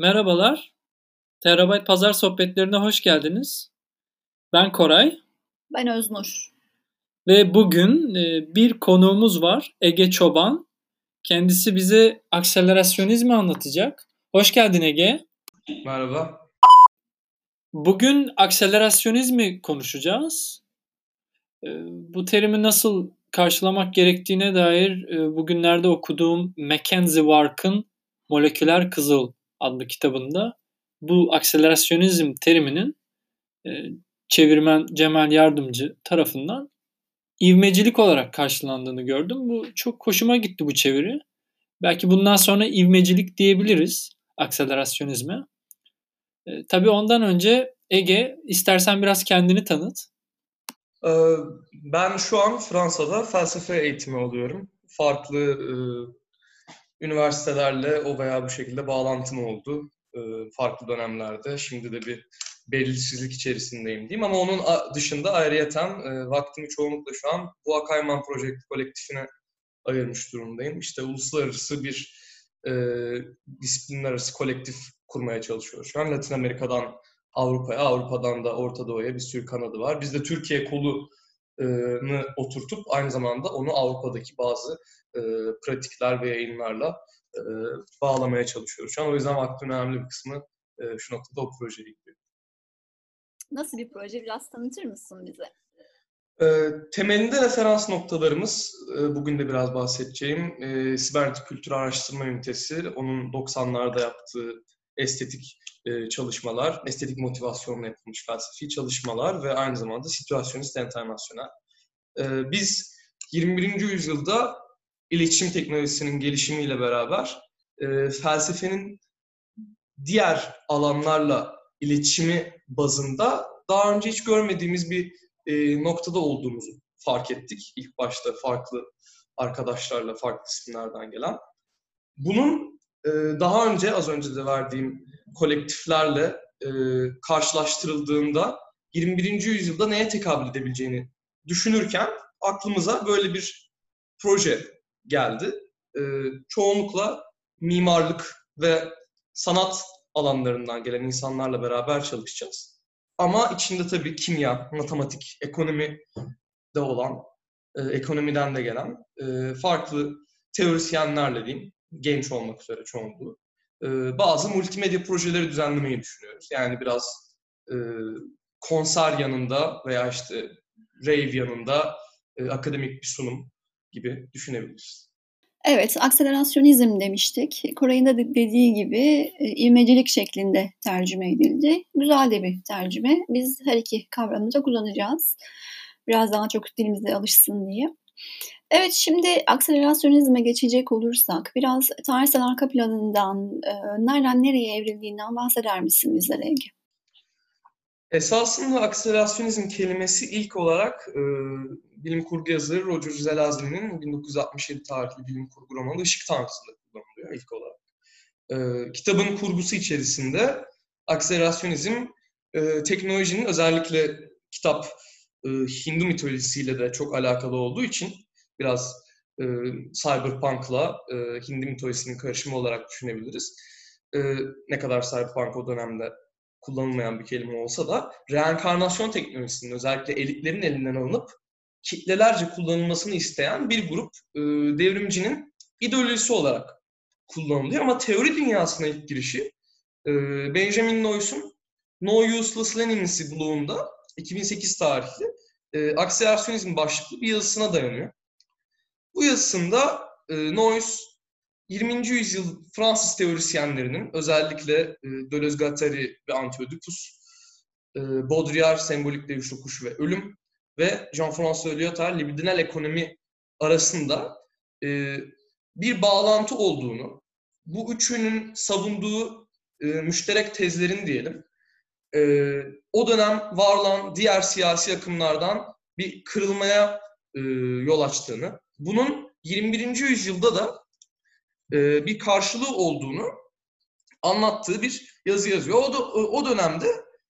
Merhabalar. Terabyte Pazar Sohbetlerine hoş geldiniz. Ben Koray. Ben Öznur. Ve bugün e, bir konuğumuz var. Ege Çoban. Kendisi bize akselerasyonizmi anlatacak. Hoş geldin Ege. Merhaba. Bugün akselerasyonizmi konuşacağız. E, bu terimi nasıl karşılamak gerektiğine dair e, bugünlerde okuduğum Mackenzie Wark'ın Moleküler Kızıl adlı kitabında bu akselerasyonizm teriminin e, çevirmen Cemal Yardımcı tarafından ivmecilik olarak karşılandığını gördüm. Bu çok hoşuma gitti bu çeviri. Belki bundan sonra ivmecilik diyebiliriz akselerasyonizme. E, tabii ondan önce Ege istersen biraz kendini tanıt. Ee, ben şu an Fransa'da felsefe eğitimi alıyorum. Farklı e, üniversitelerle o veya bu şekilde bağlantım oldu e, farklı dönemlerde. Şimdi de bir belirsizlik içerisindeyim diyeyim ama onun dışında ayrıyeten e, vaktimi çoğunlukla şu an bu Akayman Project kolektifine ayırmış durumdayım. İşte uluslararası bir e, disiplinler arası kolektif kurmaya çalışıyoruz. Şu an Latin Amerika'dan Avrupa'ya, Avrupa'dan da Orta Doğu'ya bir sürü kanadı var. Biz de Türkiye kolunu oturtup aynı zamanda onu Avrupa'daki bazı e, pratikler ve yayınlarla e, bağlamaya çalışıyoruz. Şu an o yüzden vaktin önemli bir kısmı e, şu noktada o projeye gidiyor. Nasıl bir proje? Biraz tanıtır mısın bize? E, temelinde referans noktalarımız, e, bugün de biraz bahsedeceğim, e, Sibernetik Kültür Araştırma Ünitesi, onun 90'larda yaptığı estetik e, çalışmalar, estetik motivasyonla yapılmış felsefi çalışmalar ve aynı zamanda situasyonist internasyonel. E, biz 21. yüzyılda iletişim teknolojisinin gelişimiyle beraber e, felsefenin diğer alanlarla iletişimi bazında daha önce hiç görmediğimiz bir e, noktada olduğumuzu fark ettik. İlk başta farklı arkadaşlarla, farklı isimlerden gelen. Bunun e, daha önce, az önce de verdiğim kolektiflerle e, karşılaştırıldığında 21. yüzyılda neye tekabül edebileceğini düşünürken aklımıza böyle bir proje geldi. E, çoğunlukla mimarlık ve sanat alanlarından gelen insanlarla beraber çalışacağız. Ama içinde tabii kimya, matematik, ekonomi de olan, e, ekonomiden de gelen e, farklı teorisyenlerle diyeyim, genç olmak üzere çoğunluğu, e, bazı multimedya projeleri düzenlemeyi düşünüyoruz. Yani biraz e, konser yanında veya işte rave yanında e, akademik bir sunum gibi düşünebiliriz. Evet, akselerasyonizm demiştik. Koray'ın da dediği gibi e, ivmecilik şeklinde tercüme edildi. Güzel de bir tercüme. Biz her iki kavramı da kullanacağız. Biraz daha çok dilimize alışsın diye. Evet, şimdi akselerasyonizme geçecek olursak biraz tarihsel arka planından, e, nereden nereye evrildiğinden bahseder misin bizlere Ege? Esasında akselerasyonizm kelimesi ilk olarak e, bilim kurgu yazarı Roger Zelazny'nin 1967 tarihli bilim kurgu romanı Işık Tanrısı'nda kullanılıyor ilk olarak. E, kitabın kurgusu içerisinde akselerasyonizm e, teknolojinin özellikle kitap e, Hindu mitolojisiyle de çok alakalı olduğu için biraz e, cyberpunk'la e, Hindu mitolojisinin karışımı olarak düşünebiliriz. E, ne kadar cyberpunk o dönemde kullanılmayan bir kelime olsa da reenkarnasyon teknolojisinin özellikle elitlerin elinden alınıp kitlelerce kullanılmasını isteyen bir grup e, devrimcinin ideolojisi olarak kullanılıyor. Ama teori dünyasına ilk girişi e, Benjamin Noyce'un No Useless Leniency bloğunda 2008 tarihli e, akselerasyonizm başlıklı bir yazısına dayanıyor. Bu yazısında e, Noyce 20. yüzyıl Fransız teorisyenlerinin özellikle e, Deleuze-Guattari ve Antioedipus, e, Baudrillard sembolik deviş okuş ve ölüm ve Jean-François Lyotard libidinal ekonomi arasında e, bir bağlantı olduğunu, bu üçünün savunduğu müşterek tezlerin diyelim, o dönem var olan diğer siyasi akımlardan bir kırılmaya yol açtığını, bunun 21. yüzyılda da e, bir karşılığı olduğunu anlattığı bir yazı yazıyor. O, da, o dönemde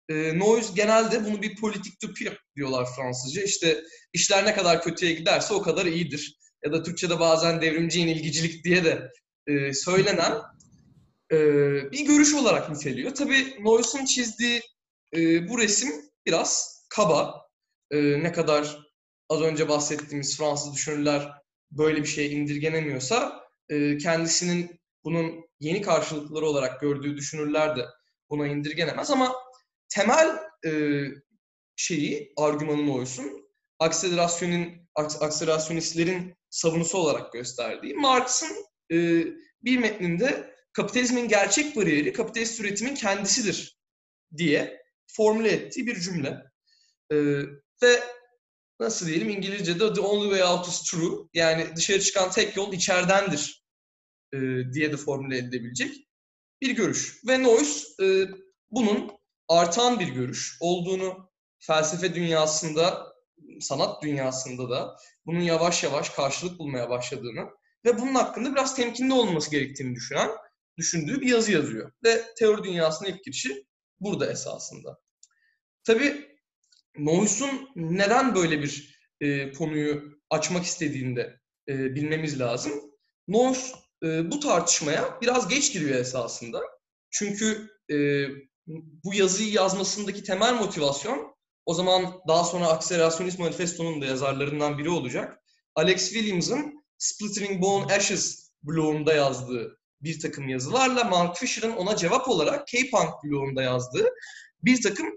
e, Noyes genelde bunu bir politik pire diyorlar Fransızca. İşte işler ne kadar kötüye giderse o kadar iyidir. Ya da Türkçe'de bazen devrimci yenilgicilik diye de e, söylenen e, bir görüş olarak niteliyor. Tabii Noyce'un çizdiği e, bu resim biraz kaba. E, ne kadar az önce bahsettiğimiz Fransız düşünürler böyle bir şeye indirgenemiyorsa e, kendisinin bunun yeni karşılıkları olarak gördüğü düşünürler de buna indirgenemez ama temel e, şeyi, argümanın oysun akselerasyonun, akselerasyonistlerin savunusu olarak gösterdiği Marx'ın e, bir metninde kapitalizmin gerçek bariyeri kapitalist üretimin kendisidir diye formüle ettiği bir cümle. E, ve nasıl diyelim İngilizce'de the only way out is true yani dışarı çıkan tek yol içeridendir e, diye de formüle edilebilecek bir görüş. Ve Noyce e, bunun artan bir görüş olduğunu felsefe dünyasında, sanat dünyasında da bunun yavaş yavaş karşılık bulmaya başladığını ve bunun hakkında biraz temkinli olması gerektiğini düşünen, düşündüğü bir yazı yazıyor. Ve teori dünyasına ilk girişi burada esasında. Tabii Noyce'un neden böyle bir e, konuyu açmak istediğini de e, bilmemiz lazım. Noyce bu tartışmaya biraz geç giriyor esasında. Çünkü e, bu yazıyı yazmasındaki temel motivasyon o zaman daha sonra Akselerasyonist Manifesto'nun da yazarlarından biri olacak. Alex Williams'ın Splittering Bone Ashes blogunda yazdığı bir takım yazılarla Mark Fisher'ın ona cevap olarak K-Punk blogunda yazdığı bir takım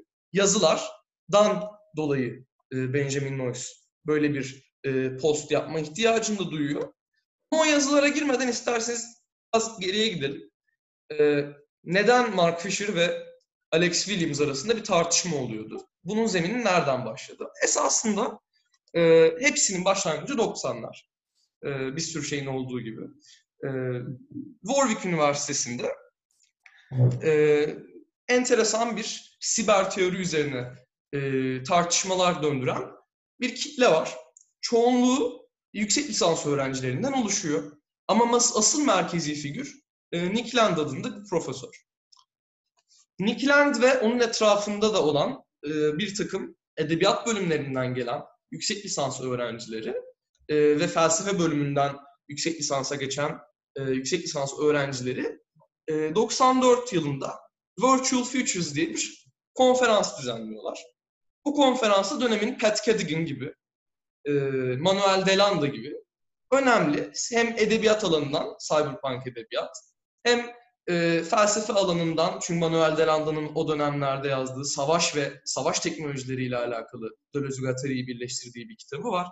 yazılardan dolayı e, Benjamin Noyce böyle bir e, post yapma ihtiyacını da duyuyor. O yazılara girmeden isterseniz az geriye gidelim. E, neden Mark Fisher ve Alex Williams arasında bir tartışma oluyordu? Bunun zemini nereden başladı? Esasında hepsinin başlangıcı 90'lar. bir sürü şeyin olduğu gibi. Warwick Üniversitesi'nde enteresan bir siber teori üzerine tartışmalar döndüren bir kitle var. Çoğunluğu yüksek lisans öğrencilerinden oluşuyor. Ama asıl merkezi figür Nick Land adında bir profesör. Nick Land ve onun etrafında da olan bir takım edebiyat bölümlerinden gelen yüksek lisans öğrencileri ve felsefe bölümünden yüksek lisansa geçen yüksek lisans öğrencileri 94 yılında Virtual Futures diye bir konferans düzenliyorlar. Bu konferansta dönemin Pat Cadigan gibi, Manuel Delanda gibi önemli hem edebiyat alanından, cyberpunk edebiyat, hem e, felsefe alanından, çünkü Manuel Delanda'nın o dönemlerde yazdığı savaş ve savaş teknolojileriyle alakalı Deleuze Guattari'yi birleştirdiği bir kitabı var.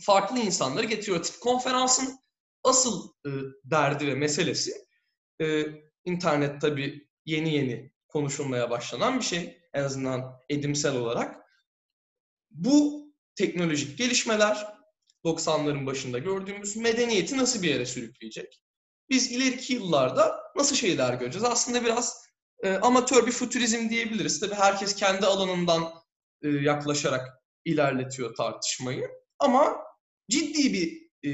Farklı insanları getiriyor. Konferansın asıl e, derdi ve meselesi e, internet tabii yeni yeni konuşulmaya başlanan bir şey. En azından edimsel olarak. Bu teknolojik gelişmeler 90'ların başında gördüğümüz medeniyeti nasıl bir yere sürükleyecek? Biz ileriki yıllarda nasıl şeyler göreceğiz? Aslında biraz e, amatör bir futurizm diyebiliriz. Tabii herkes kendi alanından e, yaklaşarak ilerletiyor tartışmayı. Ama ciddi bir e,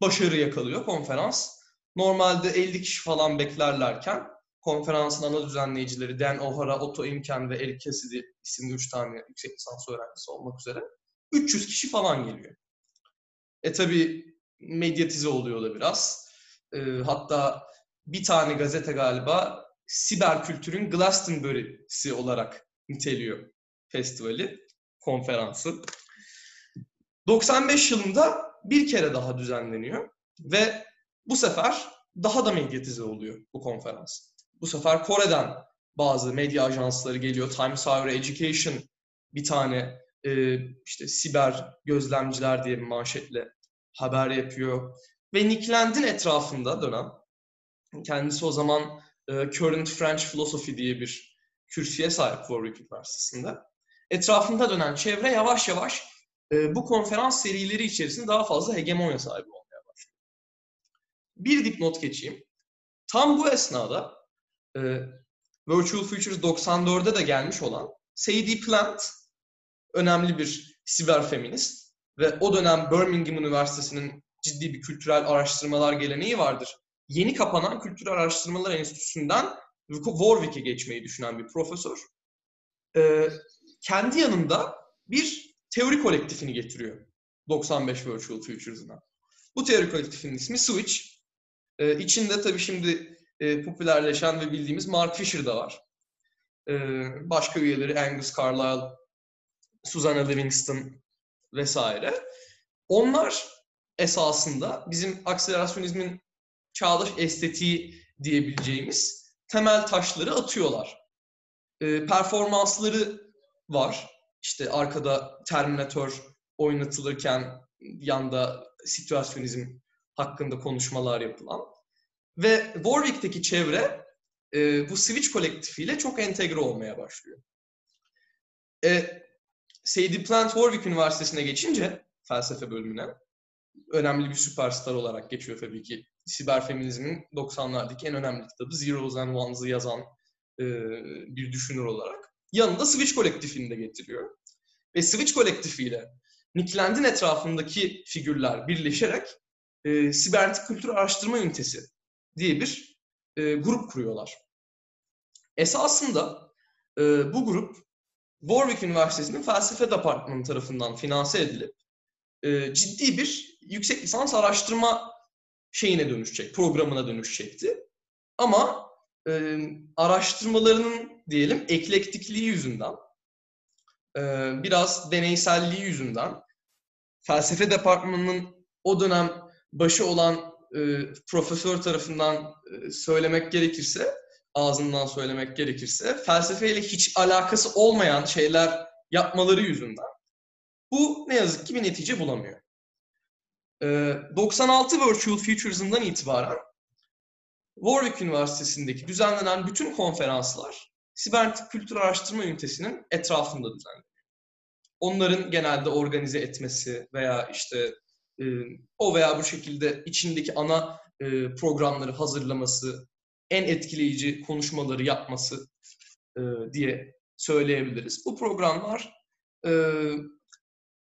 başarı yakalıyor konferans. Normalde 50 kişi falan beklerlerken konferansın ana düzenleyicileri Dan O'Hara, Otto Imken ve Eric Cassidy isimli 3 tane yüksek lisans öğrencisi olmak üzere 300 kişi falan geliyor. E tabi medyatize oluyor da biraz. E, hatta bir tane gazete galiba siber kültürün Glastonbury'si olarak niteliyor festivali, konferansı. 95 yılında bir kere daha düzenleniyor ve bu sefer daha da medyatize oluyor bu konferans. Bu sefer Kore'den bazı medya ajansları geliyor. Times Higher Education bir tane e, işte siber gözlemciler diye bir manşetle haber yapıyor. Ve Nick Land'in etrafında dönen, kendisi o zaman e, Current French Philosophy diye bir kürsüye sahip Warwick Üniversitesi'nde. Etrafında dönen çevre yavaş yavaş e, bu konferans serileri içerisinde daha fazla hegemonya sahibi olmaya başlıyor. Bir dipnot geçeyim. Tam bu esnada e, Virtual Futures 94'de de gelmiş olan Sadie Plant önemli bir siber feminist ve o dönem Birmingham Üniversitesi'nin ciddi bir kültürel araştırmalar geleneği vardır. Yeni kapanan Kültürel Araştırmalar Enstitüsü'nden Warwick'e geçmeyi düşünen bir profesör. Ee, kendi yanında bir teori kolektifini getiriyor 95 Virtual Futures'ına. Bu teori kolektifinin ismi Switch. E, içinde tabii şimdi e, popülerleşen ve bildiğimiz Mark Fisher da var. E, başka üyeleri Angus Carlyle, Susanna Livingston vesaire. Onlar esasında bizim akselerasyonizmin çağdaş estetiği diyebileceğimiz temel taşları atıyorlar. E, performansları var. İşte arkada Terminator oynatılırken yanda situasyonizm hakkında konuşmalar yapılan. Ve Warwick'teki çevre e, bu Switch kolektifiyle çok entegre olmaya başlıyor. E, Sadie Plant Warwick Üniversitesi'ne geçince felsefe bölümüne önemli bir süperstar olarak geçiyor tabii ki. Siber feminizmin 90'lardaki en önemli kitabı Zeros and Ones'ı yazan e, bir düşünür olarak. Yanında Switch kolektifini de getiriyor. Ve Switch kolektifiyle Nick Land'in etrafındaki figürler birleşerek e, sibernetik kültür araştırma ünitesi diye bir e, grup kuruyorlar. Esasında e, bu grup Warwick Üniversitesi'nin felsefe departmanı tarafından finanse edilip e, ciddi bir yüksek lisans araştırma şeyine dönüşecek, programına dönüşecekti. Ama e, araştırmalarının diyelim eklektikliği yüzünden, e, biraz deneyselliği yüzünden felsefe departmanının o dönem başı olan e, profesör tarafından e, söylemek gerekirse, ağzından söylemek gerekirse, felsefeyle hiç alakası olmayan şeyler yapmaları yüzünden bu ne yazık ki bir netice bulamıyor. E, 96 Virtual Futurism'dan itibaren Warwick Üniversitesi'ndeki düzenlenen bütün konferanslar Sibernetik Kültür Araştırma Ünitesi'nin etrafında düzenleniyor. Onların genelde organize etmesi veya işte e, o veya bu şekilde içindeki ana e, programları hazırlaması, en etkileyici konuşmaları yapması e, diye söyleyebiliriz. Bu programlar e,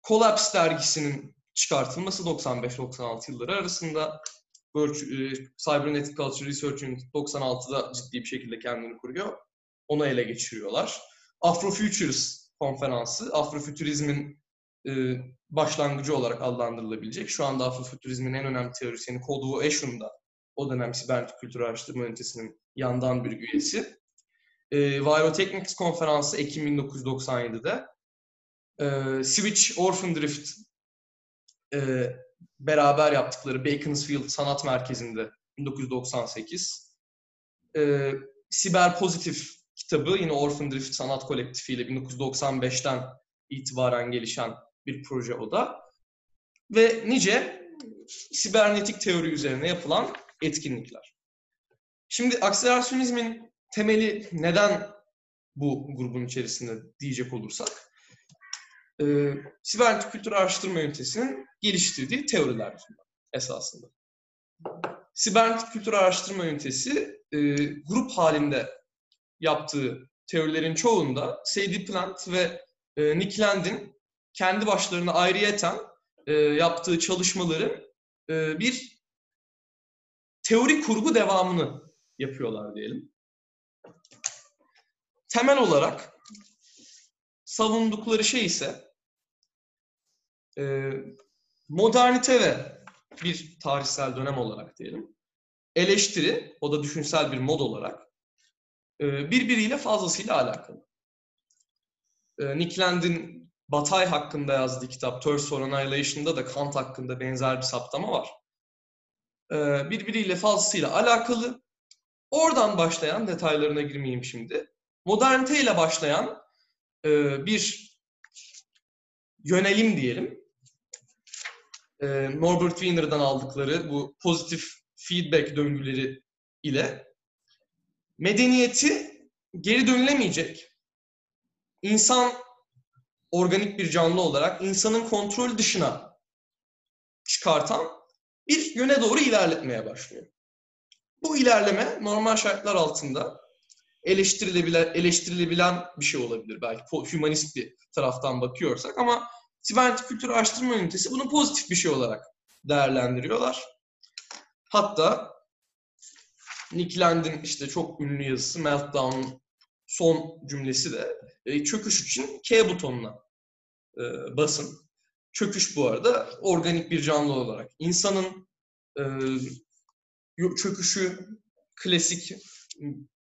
Collapse dergisinin çıkartılması 95-96 yılları arasında Cybernetic Culture Research Unit 96'da ciddi bir şekilde kendini kuruyor. Onu ele geçiriyorlar. Afrofutures konferansı, Afrofuturizmin e, başlangıcı olarak adlandırılabilecek. Şu anda Afrofuturizmin en önemli teorisyeni Kodwo Eshun da o dönem sibernetik kültür araştırma ünitesinin yandan bir üyesi. E, Virotechnics konferansı Ekim 1997'de. E, Switch Orphan Drift e, beraber yaptıkları Beaconsfield Sanat Merkezi'nde 1998. E, Siber Pozitif kitabı yine Orphan Drift Sanat Kolektifi ile 1995'ten itibaren gelişen bir proje o da. Ve nice sibernetik teori üzerine yapılan etkinlikler. Şimdi akselerasyonizmin temeli neden bu grubun içerisinde diyecek olursak, e, sibernetik kültür araştırma ünitesinin geliştirdiği teoriler esasında. Sibernetik kültür araştırma ünitesi e, grup halinde yaptığı teorilerin çoğunda Sadie Plant ve e, Nick Land'in kendi başlarına ayrıyeten e, yaptığı çalışmaları e, bir teori kurgu devamını yapıyorlar diyelim. Temel olarak savundukları şey ise e, modernite ve bir tarihsel dönem olarak diyelim, eleştiri, o da düşünsel bir mod olarak, e, birbiriyle fazlasıyla alakalı. E, Nick Land'in Batay hakkında yazdığı kitap Thirst for Annihilation'da da Kant hakkında benzer bir saptama var. E, birbiriyle fazlasıyla alakalı. Oradan başlayan, detaylarına girmeyeyim şimdi, modernite ile başlayan bir yönelim diyelim. Norbert Wiener'dan aldıkları bu pozitif feedback döngüleri ile medeniyeti geri dönülemeyecek, insan organik bir canlı olarak insanın kontrol dışına çıkartan bir yöne doğru ilerletmeye başlıyor. Bu ilerleme normal şartlar altında eleştirilebilen, eleştirilebilen bir şey olabilir belki humanist bir taraftan bakıyorsak ama Sibernetik Kültür Araştırma Ünitesi bunu pozitif bir şey olarak değerlendiriyorlar. Hatta Nick Land'in işte çok ünlü yazısı Meltdown'un son cümlesi de e, çöküş için K butonuna e, basın. Çöküş bu arada organik bir canlı olarak insanın e, çöküşü, klasik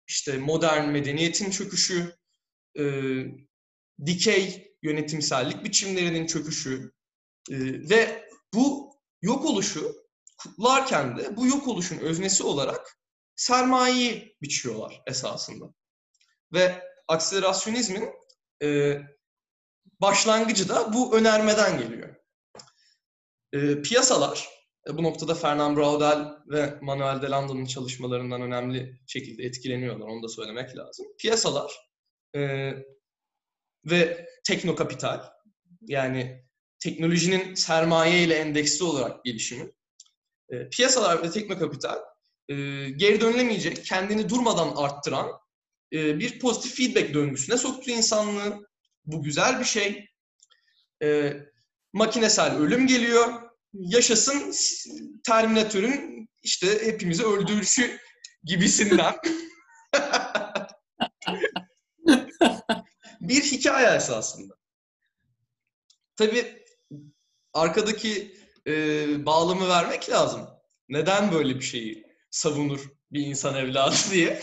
işte modern medeniyetin çöküşü, e, dikey yönetimsellik biçimlerinin çöküşü e, ve bu yok oluşu kutlarken de bu yok oluşun öznesi olarak sermayeyi biçiyorlar esasında. Ve akselerasyonizmin e, başlangıcı da bu önermeden geliyor. E, piyasalar, e, bu noktada Fernand Braudel ve Manuel de Landa'nın çalışmalarından önemli şekilde etkileniyorlar, onu da söylemek lazım. Piyasalar e, ve teknokapital, yani teknolojinin sermaye ile endeksli olarak gelişimi, e, piyasalar ve teknokapital e, geri dönülemeyecek, kendini durmadan arttıran e, bir pozitif feedback döngüsüne soktu insanlığı. Bu güzel bir şey. E, makinesel ölüm geliyor. Yaşasın Terminatör'ün işte hepimizi öldürüşü gibisinden. bir hikaye esasında. Tabii arkadaki e, bağlamı vermek lazım. Neden böyle bir şeyi savunur bir insan evladı diye.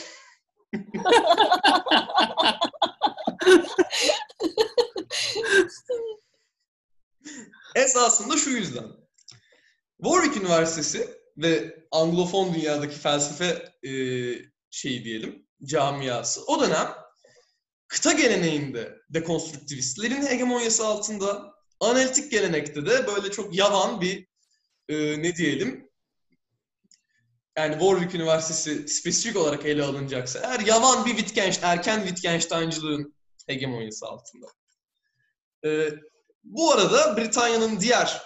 Esasında şu yüzden. Warwick Üniversitesi ve Anglofon dünyadaki felsefe e, şeyi diyelim, camiası. O dönem kıta geleneğinde dekonstruktivistlerin hegemonyası altında, analitik gelenekte de böyle çok yavan bir e, ne diyelim yani Warwick Üniversitesi spesifik olarak ele alınacaksa eğer yavan bir Wittgenstein, erken Wittgensteincılığın hegemonyası altında. Ee, bu arada Britanya'nın diğer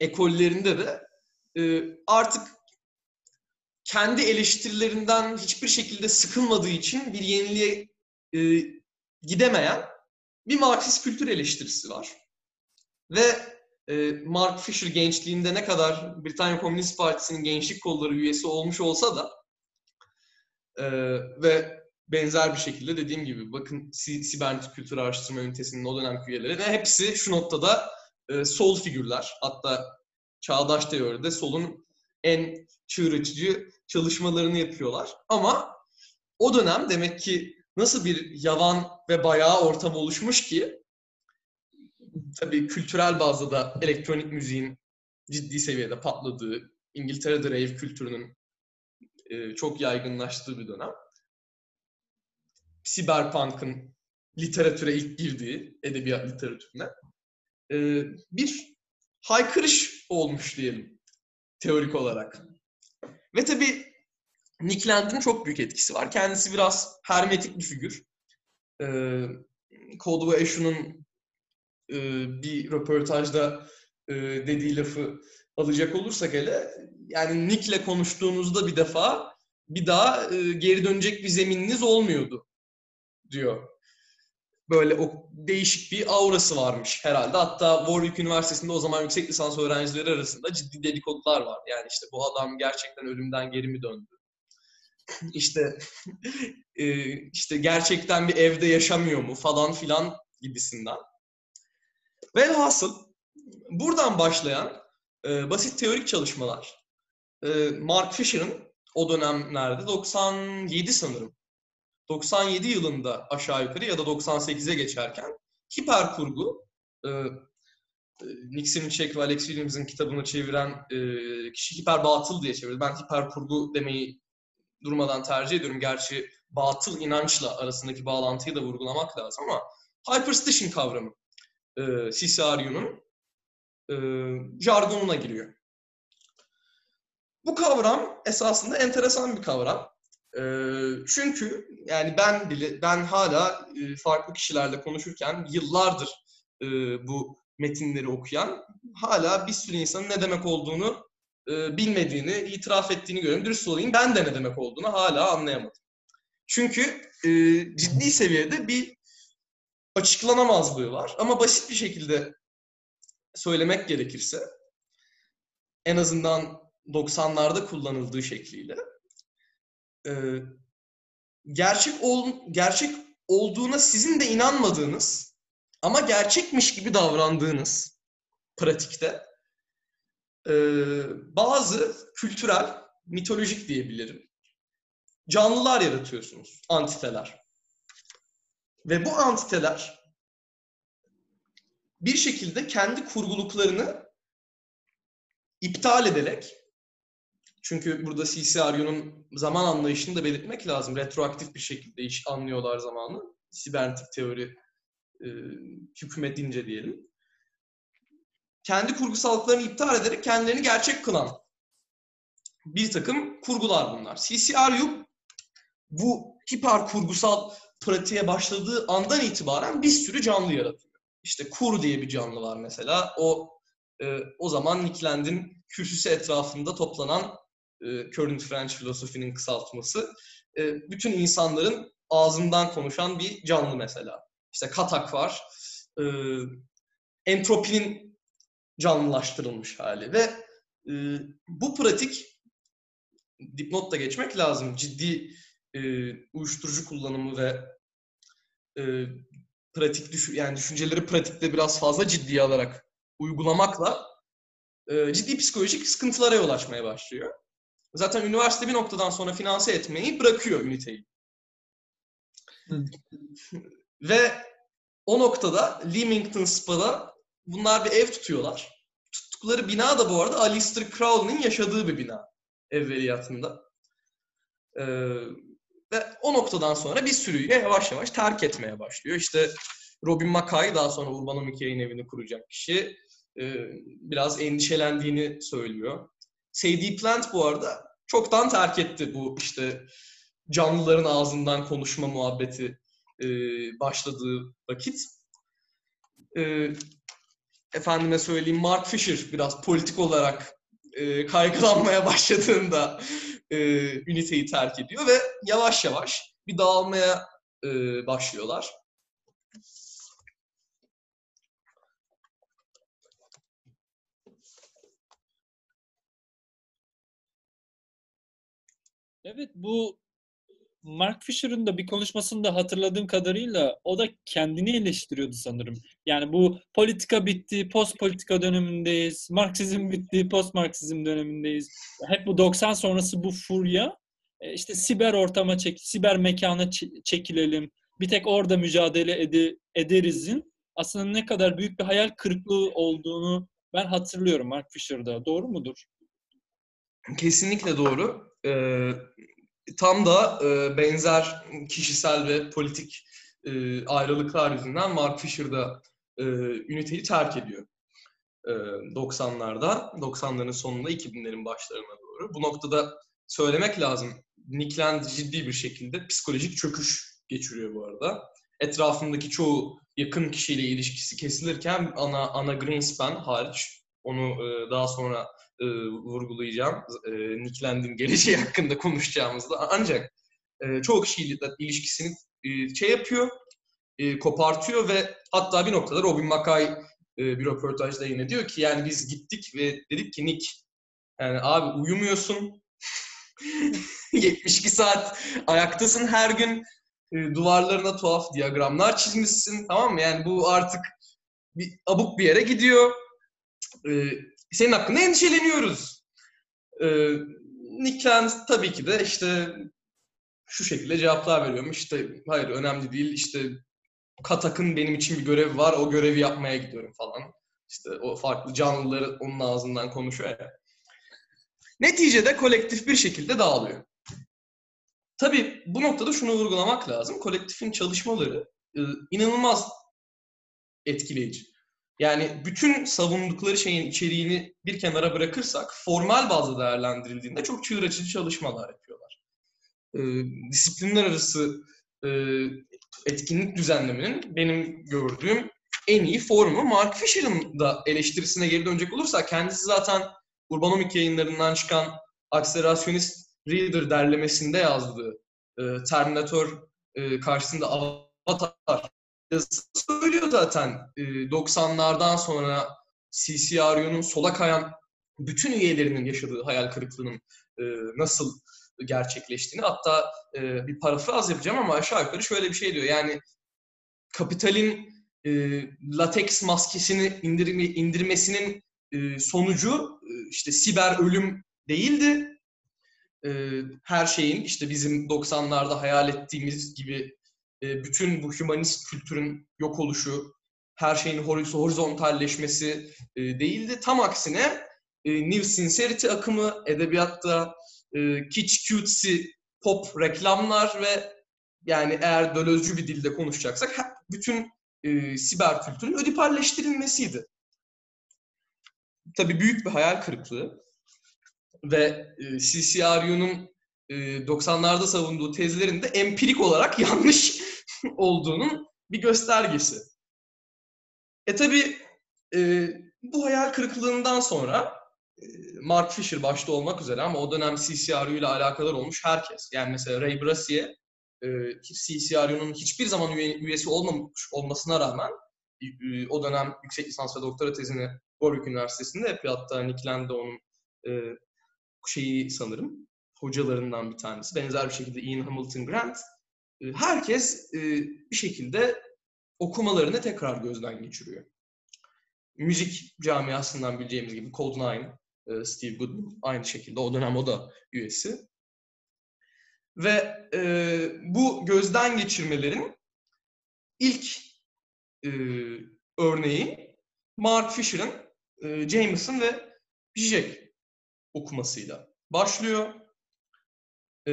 ekollerinde de e, artık kendi eleştirilerinden hiçbir şekilde sıkılmadığı için bir yeniliğe e, gidemeyen bir Marksist kültür eleştirisi var. Ve Mark Fisher gençliğinde ne kadar Britanya Komünist Partisi'nin gençlik kolları üyesi olmuş olsa da e, ve benzer bir şekilde dediğim gibi bakın Sibernetik Kültür Araştırma Ünitesi'nin o dönemki üyeleri ve hepsi şu noktada e, sol figürler. Hatta çağdaş teoride solun en çığır açıcı çalışmalarını yapıyorlar. Ama o dönem demek ki nasıl bir yavan ve bayağı ortam oluşmuş ki tabii kültürel bazda da elektronik müziğin ciddi seviyede patladığı, İngiltere'de rave kültürünün e, çok yaygınlaştığı bir dönem. Cyberpunk'ın literatüre ilk girdiği, edebiyat literatürüne e, bir haykırış olmuş diyelim teorik olarak. Ve tabii Nick Land'ın çok büyük etkisi var. Kendisi biraz hermetik bir figür. E, Cold ve Eshu'nun e, bir röportajda e, dediği lafı alacak olursak hele yani Nick'le konuştuğunuzda bir defa bir daha e, geri dönecek bir zemininiz olmuyordu diyor. Böyle o değişik bir aurası varmış herhalde. Hatta Warwick Üniversitesi'nde o zaman yüksek lisans öğrencileri arasında ciddi dedikodular var. Yani işte bu adam gerçekten ölümden geri mi döndü? işte e, işte gerçekten bir evde yaşamıyor mu falan filan gibisinden. Velhasıl buradan başlayan e, basit teorik çalışmalar e, Mark Fisher'ın o dönemlerde 97 sanırım 97 yılında aşağı yukarı ya da 98'e geçerken hiper kurgu e, e Nick Simicek ve Alex Williams'ın kitabını çeviren e, kişi hiper batıl diye çevirdi. Ben hiper kurgu demeyi durmadan tercih ediyorum. Gerçi batıl inançla arasındaki bağlantıyı da vurgulamak lazım ama hyperstition kavramı e, Cicerio'nun e, jargonuna giriyor. Bu kavram esasında enteresan bir kavram. E, çünkü yani ben bile ben hala e, farklı kişilerle konuşurken yıllardır e, bu metinleri okuyan hala bir sürü insanın ne demek olduğunu e, bilmediğini, itiraf ettiğini görüyorum. Dürüst olayım ben de ne demek olduğunu hala anlayamadım. Çünkü e, ciddi seviyede bir açıklanamazlığı var. Ama basit bir şekilde söylemek gerekirse en azından 90'larda kullanıldığı şekliyle e, gerçek ol, gerçek olduğuna sizin de inanmadığınız ama gerçekmiş gibi davrandığınız pratikte e, bazı kültürel mitolojik diyebilirim. Canlılar yaratıyorsunuz, antiteler. Ve bu antiteler bir şekilde kendi kurguluklarını iptal ederek çünkü burada CCRU'nun zaman anlayışını da belirtmek lazım. Retroaktif bir şekilde iş anlıyorlar zamanı. Sibernetik teori e, hükmetince diyelim. Kendi kurgusallıklarını iptal ederek kendilerini gerçek kılan bir takım kurgular bunlar. CCRU bu hiper kurgusal pratiğe başladığı andan itibaren bir sürü canlı yaratıyor. İşte Kur diye bir canlı var mesela. O e, o zaman Nick Land'in kürsüsü etrafında toplanan e, Current French filosofinin kısaltması. E, bütün insanların ağzından konuşan bir canlı mesela. İşte Katak var. E, entropinin canlılaştırılmış hali ve e, bu pratik dipnot da geçmek lazım. Ciddi e, uyuşturucu kullanımı ve e, pratik düş yani düşünceleri pratikte biraz fazla ciddiye alarak uygulamakla e, ciddi psikolojik sıkıntılara yol açmaya başlıyor. Zaten üniversite bir noktadan sonra finanse etmeyi bırakıyor üniteyi. Ve o noktada Leamington Spa'da bunlar bir ev tutuyorlar. Tuttukları bina da bu arada Alistair Crowley'nin yaşadığı bir bina evveliyatında. Ee, ve o noktadan sonra bir sürüyle yavaş yavaş terk etmeye başlıyor. İşte Robin Mackay daha sonra Urbanomik yayın evini kuracak kişi e, biraz endişelendiğini söylüyor. Sadie Plant bu arada çoktan terk etti bu işte canlıların ağzından konuşma muhabbeti e, başladığı vakit. E, efendime söyleyeyim Mark Fisher biraz politik olarak kaygılanmaya başladığında e, üniteyi terk ediyor ve yavaş yavaş bir dağılmaya e, başlıyorlar. Evet bu Mark Fisher'ın da bir konuşmasında hatırladığım kadarıyla o da kendini eleştiriyordu sanırım. Yani bu politika bitti, post politika dönemindeyiz. Marksizm bitti, post Marksizm dönemindeyiz. Hep bu 90 sonrası bu furya e, işte siber ortama çek, siber mekana çekilelim. Bir tek orada mücadele ede, ederizin aslında ne kadar büyük bir hayal kırıklığı olduğunu ben hatırlıyorum Mark Fisher'da. Doğru mudur? Kesinlikle doğru. Ee, tam da e, benzer kişisel ve politik e, ayrılıklar yüzünden Mark Fisher da e, üniteyi terk ediyor. E, 90'larda, 90'ların sonunda 2000'lerin başlarına doğru. Bu noktada söylemek lazım. Nick Land ciddi bir şekilde psikolojik çöküş geçiriyor bu arada. Etrafındaki çoğu yakın kişiyle ilişkisi kesilirken ana ana Greenspan hariç onu e, daha sonra e, vurgulayacağım. E, Nick Land'in geleceği hakkında konuşacağımızda. Ancak e, çoğu kişiyle ilişkisini e, şey yapıyor, e, kopartıyor ve hatta bir noktada Robin Mackay e, bir röportajda yine diyor ki yani biz gittik ve dedik ki Nick yani abi uyumuyorsun 72 saat ayaktasın her gün e, duvarlarına tuhaf diyagramlar çizmişsin tamam mı? Yani bu artık bir abuk bir yere gidiyor. E, senin hakkında endişeleniyoruz. E, Nick Land tabii ki de işte şu şekilde cevaplar veriyormuş. İşte hayır önemli değil işte Katak'ın benim için bir görevi var o görevi yapmaya gidiyorum falan. İşte o farklı canlıları onun ağzından konuşuyor ya. Neticede kolektif bir şekilde dağılıyor. Tabii bu noktada şunu vurgulamak lazım. Kolektifin çalışmaları e, inanılmaz etkileyici. Yani bütün savundukları şeyin içeriğini bir kenara bırakırsak formal bazda değerlendirildiğinde çok çığır açıcı çalışmalar yapıyorlar. E, disiplinler arası e, etkinlik düzenlemenin benim gördüğüm en iyi formu. Mark Fisher'ın da eleştirisine geri dönecek olursa kendisi zaten Urbanomik yayınlarından çıkan Akselerasyonist Reader derlemesinde yazdığı e, Terminator e, karşısında Avatar söylüyor zaten. E, 90'lardan sonra CCRU'nun sola kayan bütün üyelerinin yaşadığı hayal kırıklığının e, nasıl gerçekleştiğini hatta e, bir parafraz yapacağım ama aşağı yukarı şöyle bir şey diyor. Yani kapitalin e, lateks maskesini indirme, indirmesinin e, sonucu e, işte siber ölüm değildi. her şeyin işte bizim 90'larda hayal ettiğimiz gibi e, bütün bu humanist kültürün yok oluşu, her şeyin horizontalleşmesi e, değildi. Tam aksine e, New Sincerity akımı, edebiyatta e, kitsch cutesy pop reklamlar ve yani eğer dölözcü bir dilde konuşacaksak bütün e, siber kültürün ödipalleştirilmesiydi. Tabii büyük bir hayal kırıklığı ve e, CCRU'nun e, 90'larda savunduğu tezlerin de empirik olarak yanlış olduğunun bir göstergesi. E tabi e, bu hayal kırıklığından sonra Mark Fisher başta olmak üzere ama o dönem CCRU ile alakadar olmuş herkes. Yani mesela Ray Brassier e, CCRU'nun hiçbir zaman üye, üyesi olmamış olmasına rağmen e, o dönem yüksek lisans ve doktora tezini Warwick Üniversitesi'nde yapıyor. Hatta Nick Land onun e, şeyi sanırım hocalarından bir tanesi. Benzer bir şekilde Ian Hamilton Grant. E, herkes e, bir şekilde okumalarını tekrar gözden geçiriyor. Müzik camiasından bileceğimiz gibi Cold Nine, e, Steve Goodman aynı şekilde o dönem o da üyesi. Ve e, bu gözden geçirmelerin ilk e, örneği Mark Fisher'ın e, Jameson ve Zizek okumasıyla başlıyor. E,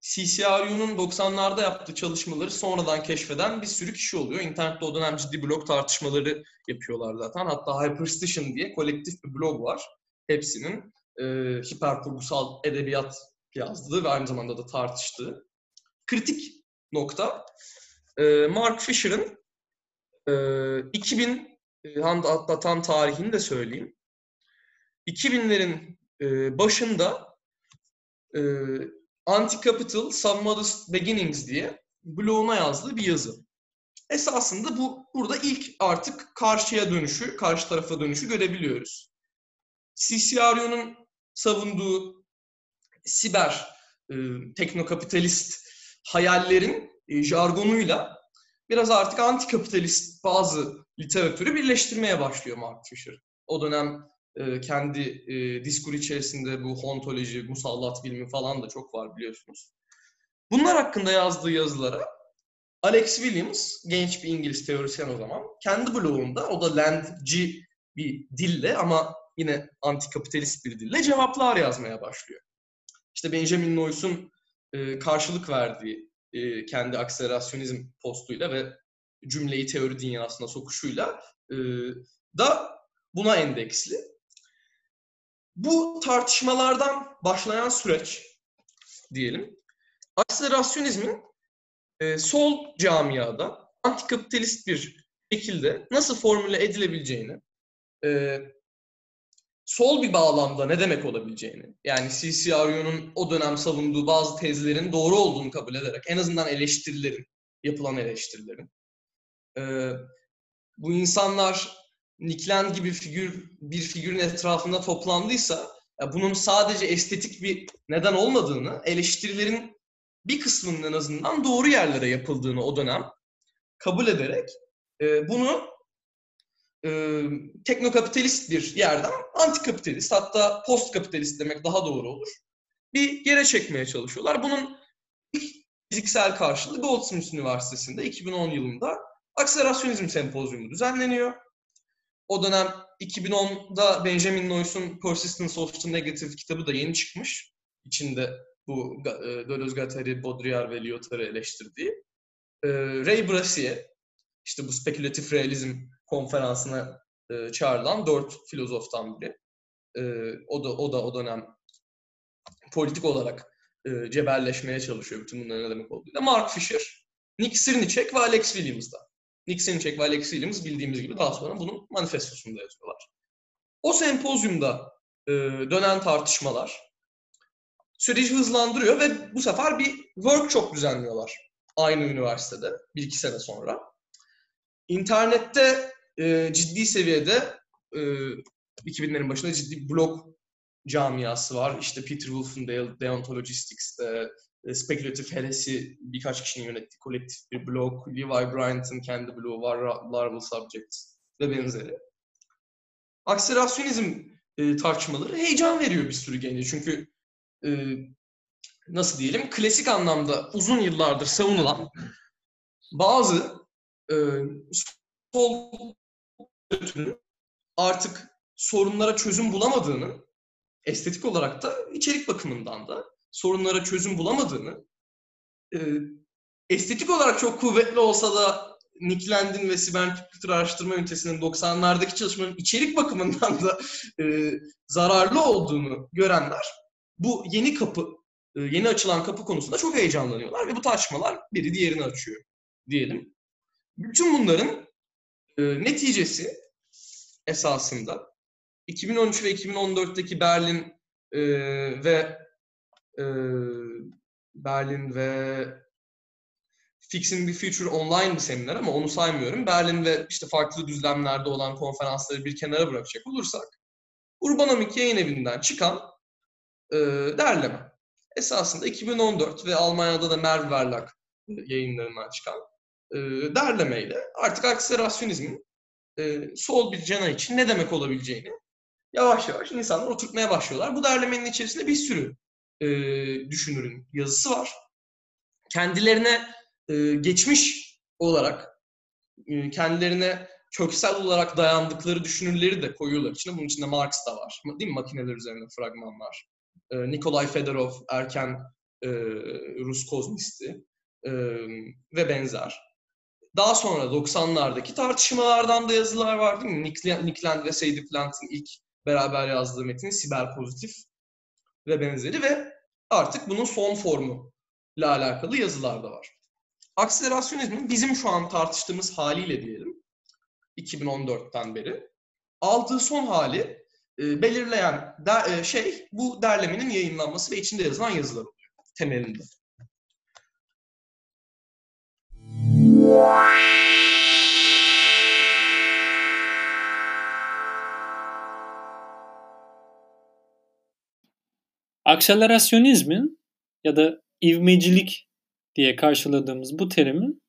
CCRU'nun 90'larda yaptığı çalışmaları sonradan keşfeden bir sürü kişi oluyor. İnternette o dönem ciddi blog tartışmaları yapıyorlar zaten. Hatta Hyperstation diye kolektif bir blog var. Hepsinin e, hiperkurgusal edebiyat yazdığı ve aynı zamanda da tartıştığı. Kritik nokta e, Mark Fisher'ın e, 2000 e, hatta tam tarihini de söyleyeyim. 2000'lerin e, başında e, Anti-Capital Some Modest Beginnings diye bloguna yazdığı bir yazı. Esasında bu burada ilk artık karşıya dönüşü, karşı tarafa dönüşü görebiliyoruz. CCRU'nun savunduğu siber, e, teknokapitalist hayallerin e, jargonuyla biraz artık antikapitalist bazı literatürü birleştirmeye başlıyor Mark Fisher. O dönem e, kendi e, diskur içerisinde bu ontoloji, musallat bilimi falan da çok var biliyorsunuz. Bunlar hakkında yazdığı yazılara Alex Williams, genç bir İngiliz teorisyen o zaman, kendi blogunda, o da landci bir dille ama yine antikapitalist bir dille cevaplar yazmaya başlıyor. İşte Benjamin Noyce'un e, karşılık verdiği e, kendi akselerasyonizm postuyla ve cümleyi teori dünyasına sokuşuyla e, da buna endeksli. Bu tartışmalardan başlayan süreç diyelim, akselerasyonizmin e, sol camiada antikapitalist bir şekilde nasıl formüle edilebileceğini, e, sol bir bağlamda ne demek olabileceğini, yani CCRU'nun o dönem savunduğu bazı tezlerin doğru olduğunu kabul ederek, en azından eleştirilerin, yapılan eleştirilerin, e, bu insanlar Niklen gibi figür bir figürün etrafında toplandıysa ya bunun sadece estetik bir neden olmadığını, eleştirilerin bir kısmının en azından doğru yerlere yapıldığını o dönem kabul ederek e, bunu e, teknokapitalist bir yerden antikapitalist hatta postkapitalist demek daha doğru olur. Bir yere çekmeye çalışıyorlar. Bunun fiziksel karşılığı Goldsmiths Üniversitesi'nde 2010 yılında akselerasyonizm sempozyumu düzenleniyor. O dönem 2010'da Benjamin Noyce'un Persistence of the Negative kitabı da yeni çıkmış. İçinde bu e, Deleuze-Guattari, Baudrillard ve Lyotard'ı eleştirdiği. E, Ray Brassier, işte bu spekülatif realizm konferansına e, çağrılan dört filozoftan biri. O da o da o dönem politik olarak cebelleşmeye çalışıyor bütün bunların ne demek olduğuyla. Mark Fisher, Nick Srnicek ve Alex Williams'da. Nick Srnicek ve Alex Williams bildiğimiz gibi daha sonra bunun manifestosunda yazıyorlar. O sempozyumda e, dönen tartışmalar süreci hızlandırıyor ve bu sefer bir workshop düzenliyorlar aynı üniversitede bir iki sene sonra. İnternette e, ciddi seviyede e, 2000'lerin başında ciddi blog camiası var. İşte Peter Wolf'un Deontologistics'te, e, spekülatif heresi birkaç kişinin yönettiği kolektif bir blog, Levi Bryant'ın kendi blogu var, Larval Subjects ve benzeri. Akselerasyonizm e, tartışmaları heyecan veriyor bir sürü gence. Çünkü e, nasıl diyelim klasik anlamda uzun yıllardır savunulan bazı e, sol artık sorunlara çözüm bulamadığını estetik olarak da içerik bakımından da sorunlara çözüm bulamadığını e, estetik olarak çok kuvvetli olsa da Nick Landin ve Siber Twitter Araştırma Ünitesi'nin 90'lardaki çalışmanın içerik bakımından da e, zararlı olduğunu görenler bu yeni kapı, e, yeni açılan kapı konusunda çok heyecanlanıyorlar ve bu tartışmalar biri diğerini açıyor diyelim. Bütün bunların e, neticesi esasında 2013 ve 2014'teki Berlin e, ve e, Berlin ve Fixing the Future online bir seminer ama onu saymıyorum. Berlin ve işte farklı düzlemlerde olan konferansları bir kenara bırakacak olursak Urbanomik yayın evinden çıkan e, derleme. Esasında 2014 ve Almanya'da da Merv Verlag yayınlarından çıkan e, derlemeyle artık akselerasyonizmin e, sol bir cana için ne demek olabileceğini yavaş yavaş insanlar oturtmaya başlıyorlar. Bu derlemenin içerisinde bir sürü e, düşünürün yazısı var. Kendilerine geçmiş olarak kendilerine köksel olarak dayandıkları düşünürleri de koyuyorlar içine. Bunun içinde Marx da var. Değil mi? Makineler üzerinde fragmanlar. Nikolay Fedorov, erken Rus kozmisti ve benzer. Daha sonra 90'lardaki tartışmalardan da yazılar var değil mi? Nick, Nick Land ve Sadie Plant'in ilk beraber yazdığı metin siber pozitif ve benzeri ve artık bunun son formu ile alakalı yazılar da var. Akselerasyonizmin bizim şu an tartıştığımız haliyle diyelim 2014'ten beri aldığı son hali e, belirleyen der, e, şey bu derlemenin yayınlanması ve içinde yazılan yazılar oluyor temelinde. Akselerasyonizmin ya da ivmecilik diye karşıladığımız bu terimin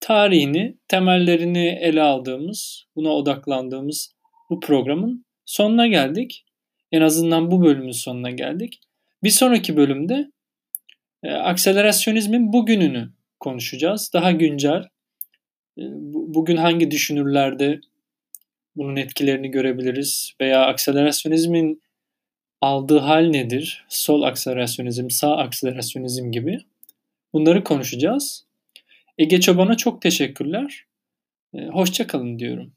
tarihini, temellerini ele aldığımız, buna odaklandığımız bu programın sonuna geldik. En azından bu bölümün sonuna geldik. Bir sonraki bölümde e, akselerasyonizmin bugününü konuşacağız. Daha güncel. E, bugün hangi düşünürlerde bunun etkilerini görebiliriz veya akselerasyonizmin aldığı hal nedir? Sol akselerasyonizm, sağ akselerasyonizm gibi. Bunları konuşacağız. Ege Çoban'a çok teşekkürler. E, Hoşçakalın diyorum.